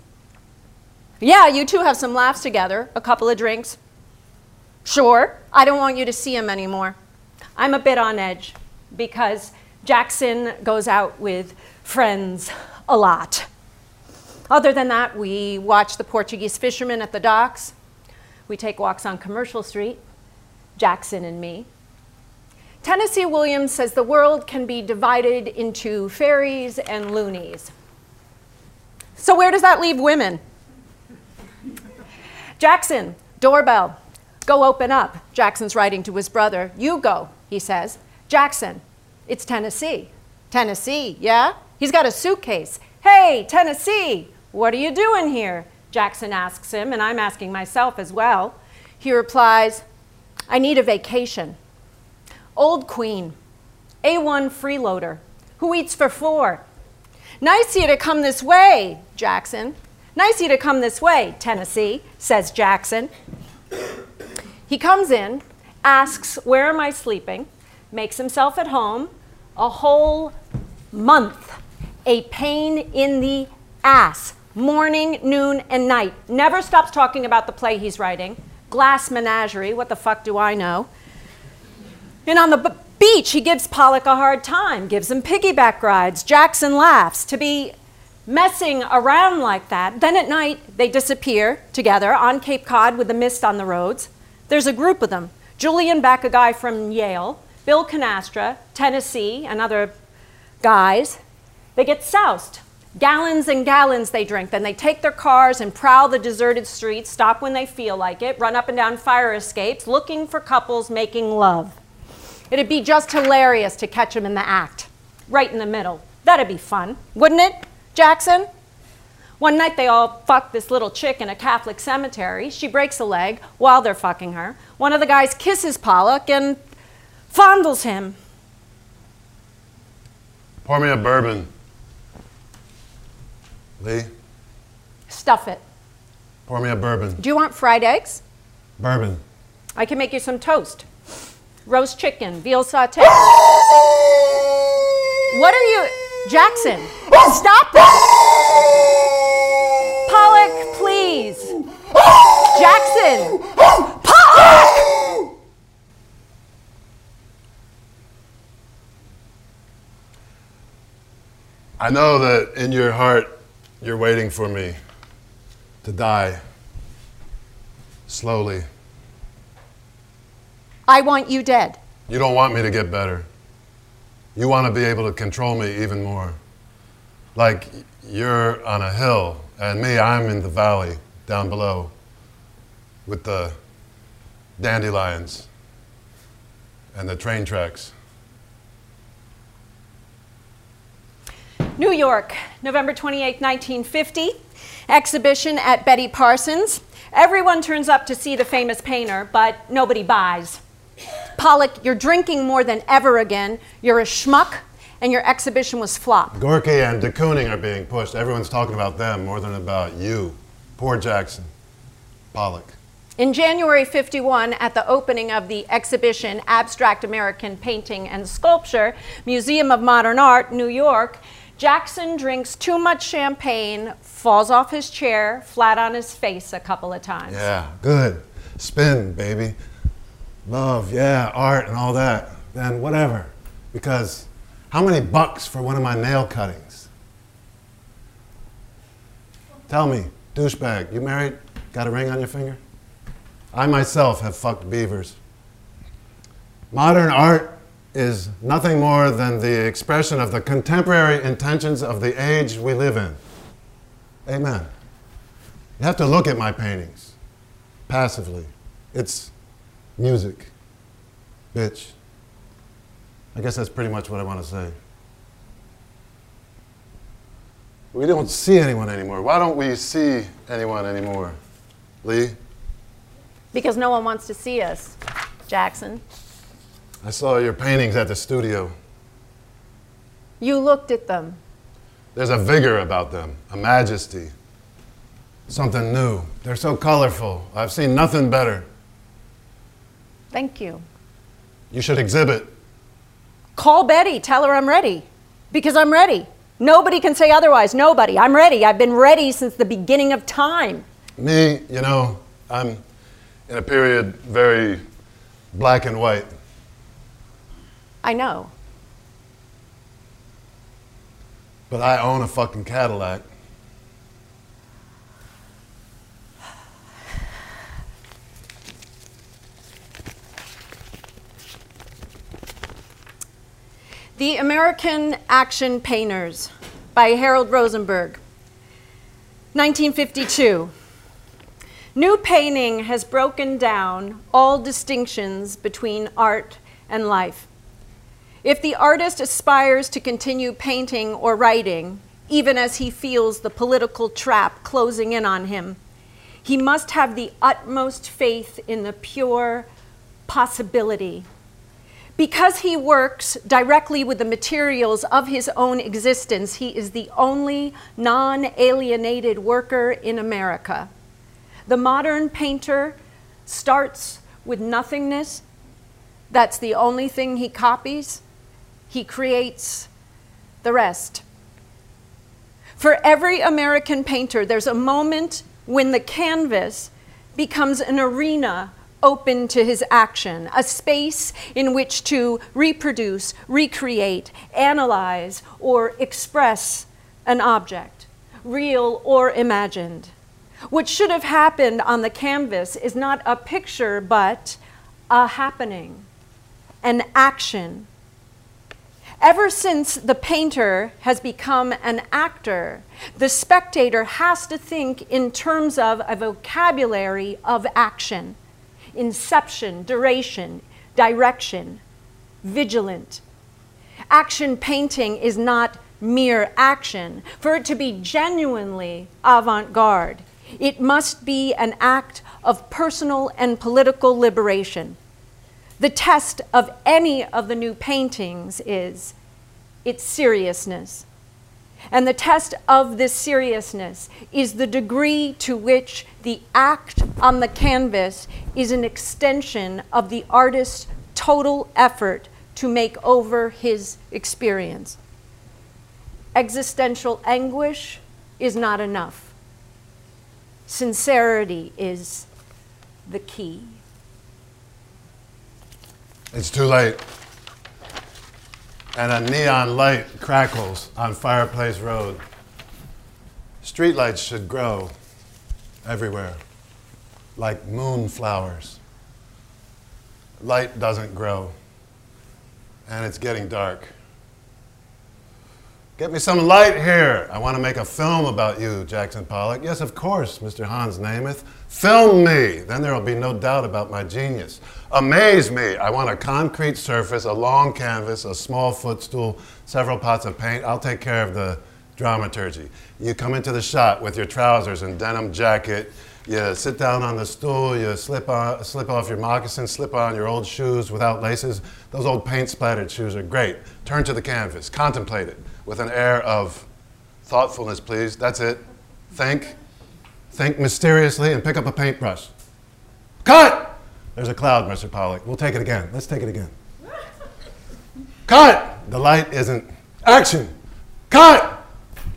Yeah, you two have some laughs together, a couple of drinks. Sure, I don't want you to see him anymore. I'm a bit on edge because Jackson goes out with friends a lot. Other than that, we watch the Portuguese fishermen at the docks. We take walks on Commercial Street, Jackson and me. Tennessee Williams says the world can be divided into fairies and loonies. So, where does that leave women? Jackson, doorbell. Go open up. Jackson's writing to his brother. You go, he says. Jackson, it's Tennessee. Tennessee, yeah? He's got a suitcase. Hey, Tennessee, what are you doing here? Jackson asks him, and I'm asking myself as well. He replies, I need a vacation. Old Queen, A1 freeloader, who eats for four. Nice you to come this way, Jackson. Nice you to come this way, Tennessee, says Jackson. He comes in, asks, Where am I sleeping? Makes himself at home. A whole month. A pain in the ass. Morning, noon, and night. Never stops talking about the play he's writing. Glass Menagerie, what the fuck do I know? And on the beach, he gives Pollock a hard time, gives him piggyback rides. Jackson laughs. To be messing around like that, then at night they disappear together on Cape Cod with the mist on the roads. There's a group of them Julian Beck, a guy from Yale, Bill Cannastra, Tennessee, and other guys. They get soused. Gallons and gallons they drink. Then they take their cars and prowl the deserted streets, stop when they feel like it, run up and down fire escapes, looking for couples making love. It'd be just hilarious to catch him in the act, right in the middle. That'd be fun, wouldn't it, Jackson? One night they all fuck this little chick in a Catholic cemetery. She breaks a leg while they're fucking her. One of the guys kisses Pollock and fondles him. Pour me a bourbon. Lee, Stuff it. pour me a bourbon. Do you want fried eggs? Bourbon. I can make you some toast. Roast chicken, veal saute. What are you. Jackson, stop that! Pollock, please. Jackson! Pollock! I know that in your heart you're waiting for me to die slowly. I want you dead. You don't want me to get better. You want to be able to control me even more. Like you're on a hill, and me, I'm in the valley down below with the dandelions and the train tracks. New York, November 28, 1950. Exhibition at Betty Parsons. Everyone turns up to see the famous painter, but nobody buys. Pollock, you're drinking more than ever again. You're a schmuck, and your exhibition was flop. Gorky and de Kooning are being pushed. Everyone's talking about them more than about you. Poor Jackson. Pollock. In January 51, at the opening of the exhibition Abstract American Painting and Sculpture, Museum of Modern Art, New York, Jackson drinks too much champagne, falls off his chair, flat on his face a couple of times. Yeah, good. Spin, baby. Love, yeah, art and all that. Then whatever. Because how many bucks for one of my nail cuttings? Tell me, douchebag, you married? Got a ring on your finger? I myself have fucked beavers. Modern art is nothing more than the expression of the contemporary intentions of the age we live in. Amen. You have to look at my paintings passively. It's music. Bitch. I guess that's pretty much what I want to say. We don't see anyone anymore. Why don't we see anyone anymore? Lee? Because no one wants to see us, Jackson. I saw your paintings at the studio. You looked at them. There's a vigor about them, a majesty, something new. They're so colorful. I've seen nothing better. Thank you. You should exhibit. Call Betty, tell her I'm ready. Because I'm ready. Nobody can say otherwise. Nobody. I'm ready. I've been ready since the beginning of time. Me, you know, I'm in a period very black and white. I know. But I own a fucking Cadillac. The American Action Painters by Harold Rosenberg. 1952. New painting has broken down all distinctions between art and life. If the artist aspires to continue painting or writing, even as he feels the political trap closing in on him, he must have the utmost faith in the pure possibility. Because he works directly with the materials of his own existence, he is the only non alienated worker in America. The modern painter starts with nothingness. That's the only thing he copies. He creates the rest. For every American painter, there's a moment when the canvas becomes an arena open to his action, a space in which to reproduce, recreate, analyze, or express an object, real or imagined. What should have happened on the canvas is not a picture, but a happening, an action. Ever since the painter has become an actor, the spectator has to think in terms of a vocabulary of action inception, duration, direction, vigilant. Action painting is not mere action, for it to be genuinely avant garde, it must be an act of personal and political liberation. The test of any of the new paintings is its seriousness. And the test of this seriousness is the degree to which the act on the canvas is an extension of the artist's total effort to make over his experience. Existential anguish is not enough. Sincerity is the key. It's too late. And a neon light crackles on Fireplace Road. Streetlights should grow everywhere, like moonflowers. Light doesn't grow, and it's getting dark. Get me some light here. I want to make a film about you, Jackson Pollock. Yes, of course, Mr. Hans Namuth. Film me. Then there will be no doubt about my genius. Amaze me. I want a concrete surface, a long canvas, a small footstool, several pots of paint. I'll take care of the dramaturgy. You come into the shot with your trousers and denim jacket. You sit down on the stool, you slip, on, slip off your moccasins, slip on your old shoes without laces. Those old paint splattered shoes are great. Turn to the canvas, contemplate it with an air of thoughtfulness, please. That's it. Think. Think mysteriously and pick up a paintbrush. Cut! There's a cloud, Mr. Pollock. We'll take it again. Let's take it again. Cut! The light isn't. Action! Cut!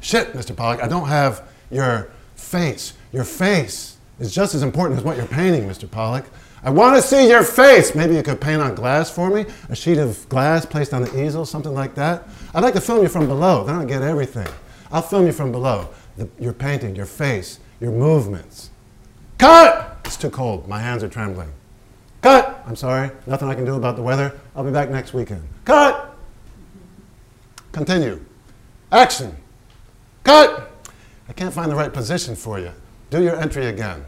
Shit, Mr. Pollock, I don't have your face. Your face is just as important as what you're painting, Mr. Pollock. I want to see your face. Maybe you could paint on glass for me, a sheet of glass placed on the easel, something like that. I'd like to film you from below. Then I'll get everything. I'll film you from below. The, your painting, your face, your movements. Cut! It's too cold. My hands are trembling. Cut! I'm sorry. Nothing I can do about the weather. I'll be back next weekend. Cut! Continue. Action. Cut! I can't find the right position for you. Do your entry again.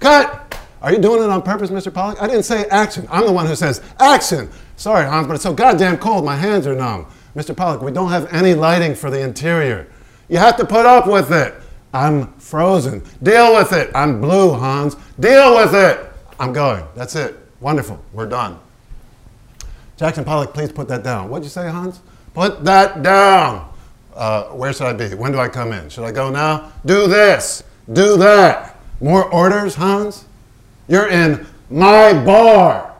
Cut! Are you doing it on purpose, Mr. Pollock? I didn't say action. I'm the one who says action. Sorry, Hans, but it's so goddamn cold. My hands are numb. Mr. Pollock, we don't have any lighting for the interior. You have to put up with it. I'm frozen. Deal with it. I'm blue, Hans. Deal with it. I'm going. That's it. Wonderful. We're done. Jackson Pollock, please put that down. What'd you say, Hans? Put that down. Uh, where should I be? When do I come in? Should I go now? Do this. Do that. More orders, Hans? You're in my bar.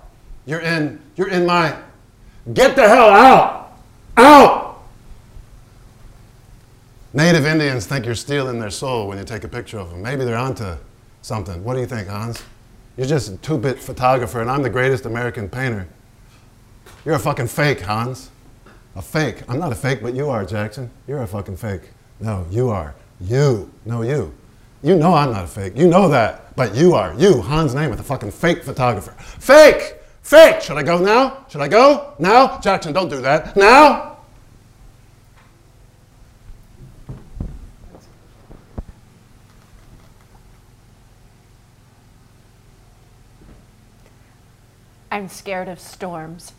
You're in, you're in my, get the hell out. Out! Native Indians think you're stealing their soul when you take a picture of them. Maybe they're onto something. What do you think, Hans? You're just a two bit photographer, and I'm the greatest American painter. You're a fucking fake, Hans. A fake. I'm not a fake, but you are, Jackson. You're a fucking fake. No, you are. You. No, you. You know I'm not a fake. You know that. But you are. You, Hans Namuth, a fucking fake photographer. Fake! Fake! Should I go now? Should I go? Now? Jackson, don't do that. Now? I'm scared of storms.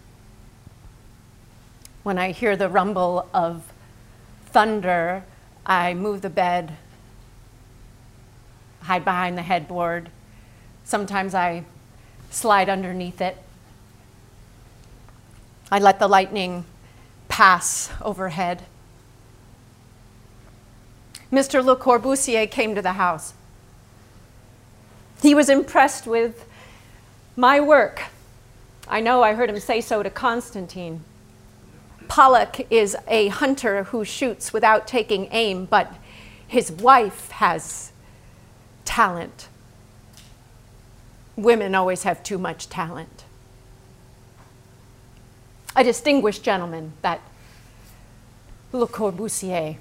When I hear the rumble of thunder, I move the bed, hide behind the headboard. Sometimes I slide underneath it. I let the lightning pass overhead. Mr. Le Corbusier came to the house. He was impressed with my work. I know I heard him say so to Constantine. Pollock is a hunter who shoots without taking aim, but his wife has talent. Women always have too much talent a distinguished gentleman, that Le Corbusier.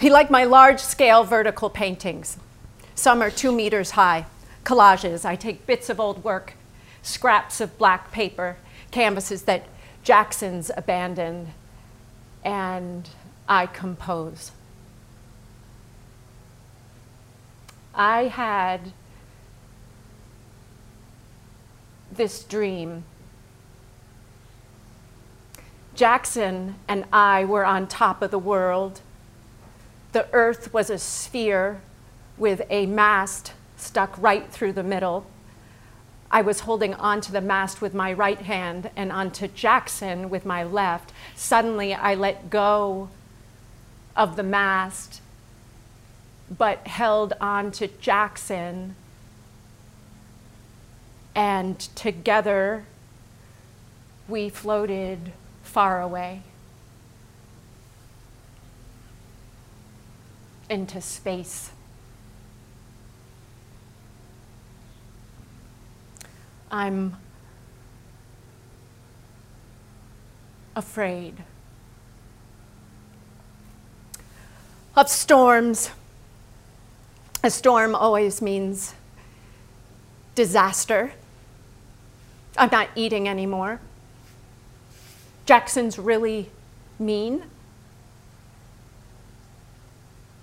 He liked my large scale vertical paintings. Some are two meters high, collages. I take bits of old work, scraps of black paper, canvases that Jackson's abandoned, and I compose. I had this dream Jackson and I were on top of the world. The earth was a sphere with a mast stuck right through the middle. I was holding onto the mast with my right hand and onto Jackson with my left. Suddenly, I let go of the mast, but held on to Jackson. And together, we floated far away into space. I'm afraid of storms. A storm always means disaster. I'm not eating anymore. Jackson's really mean.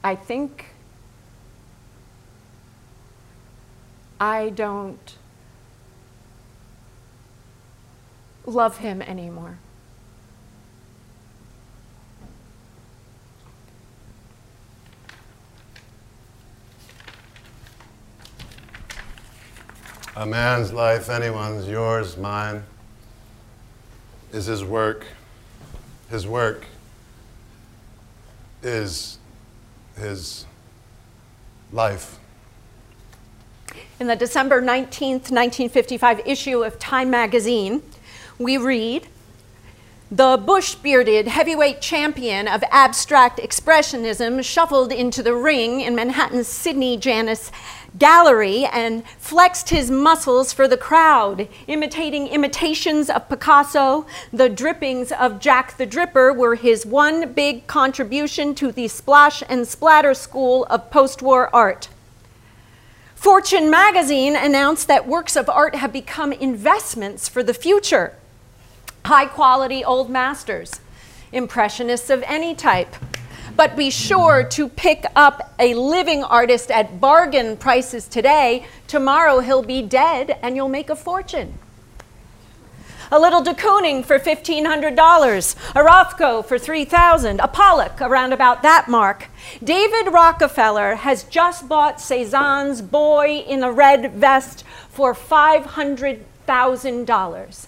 I think I don't love him anymore. A man's life, anyone's, yours, mine, is his work. His work is his life. In the December 19th, 1955 issue of Time magazine, we read The bush bearded heavyweight champion of abstract expressionism shuffled into the ring in Manhattan's Sidney Janis Gallery and flexed his muscles for the crowd, imitating imitations of Picasso. The drippings of Jack the Dripper were his one big contribution to the splash and splatter school of post war art. Fortune magazine announced that works of art have become investments for the future. High quality old masters, impressionists of any type, but be sure to pick up a living artist at bargain prices today. Tomorrow he'll be dead and you'll make a fortune. A little de Kooning for $1,500, a Rothko for 3,000, a Pollock around about that mark. David Rockefeller has just bought Cezanne's Boy in a Red Vest for $500,000.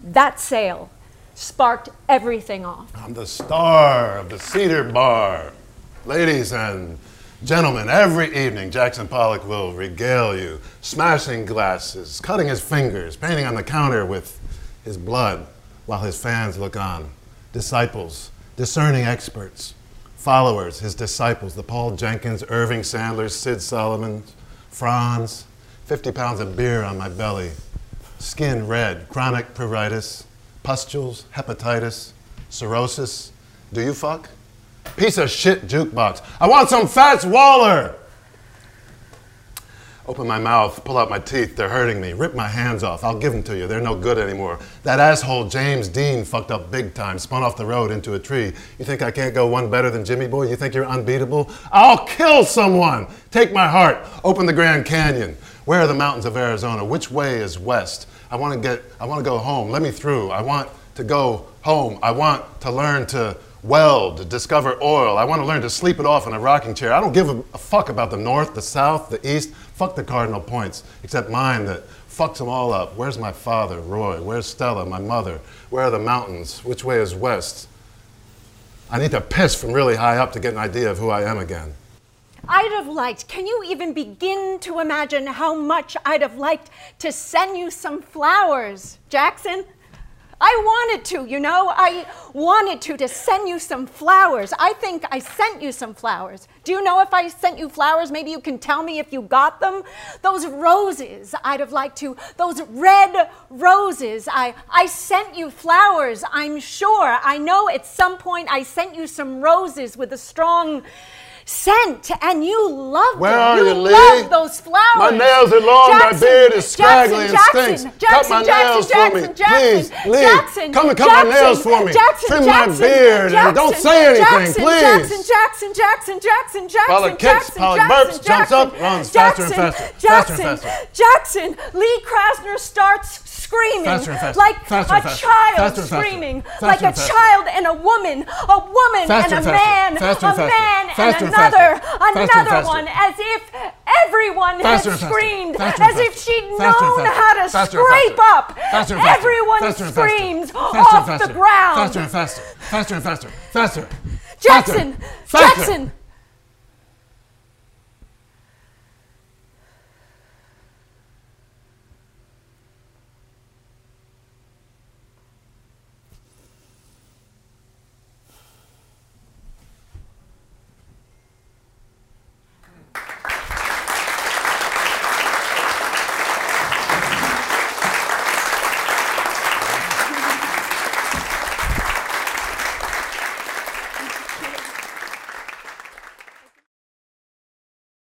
That sale sparked everything off. I'm the star of the Cedar Bar. Ladies and gentlemen, every evening Jackson Pollock will regale you, smashing glasses, cutting his fingers, painting on the counter with his blood while his fans look on. Disciples, discerning experts, followers, his disciples, the Paul Jenkins, Irving Sandlers, Sid Solomon, Franz, 50 pounds of beer on my belly, skin red, chronic pruritus, pustules, hepatitis, cirrhosis. Do you fuck? Piece of shit jukebox. I want some Fats Waller! Open my mouth, pull out my teeth, they're hurting me. Rip my hands off, I'll give them to you, they're no good anymore. That asshole James Dean fucked up big time, spun off the road into a tree. You think I can't go one better than Jimmy Boy? You think you're unbeatable? I'll kill someone! Take my heart, open the Grand Canyon. Where are the mountains of Arizona? Which way is west? I want to get, I want to go home. Let me through. I want to go home. I want to learn to weld, to discover oil. I want to learn to sleep it off in a rocking chair. I don't give a, a fuck about the north, the south, the east. Fuck the cardinal points, except mine that fucks them all up. Where's my father, Roy? Where's Stella, my mother? Where are the mountains? Which way is west? I need to piss from really high up to get an idea of who I am again. I'd have liked, can you even begin to imagine how much I'd have liked to send you some flowers, Jackson? I wanted to, you know, I wanted to, to send you some flowers. I think I sent you some flowers. Do you know if I sent you flowers? Maybe you can tell me if you got them. Those roses, I'd have liked to, those red roses. I, I sent you flowers, I'm sure. I know at some point I sent you some roses with a strong scent, and you love Where them. are you you, Lee? love those flowers. My nails are long, my beard is scraggly and Jackson, stinks. Jackson, Cut my Jackson, nails Jackson, for me, Jackson, please. Lee, Jackson, come and cut my nails for me. Jackson, Trim Jackson, my beard and don't say anything, Jackson, please. Jackson, Jackson, Jackson, Jackson, Jackson, Pollock kicks, Jackson, Jackson, burps, jumps Jackson, up, runs faster and Jackson, faster, faster and Jackson, faster. Jackson, Lee Krasner starts screaming Faster faster. like Faster a child Faster and faster. screaming, like a child and a woman, a woman and a man, a man and another, another one, as if everyone had screamed, as if she'd known how to scrape up Faster and faster. everyone's Faster and faster. screams off the ground. Faster and faster. Faster and faster. Faster. Jackson, Faster. Jackson,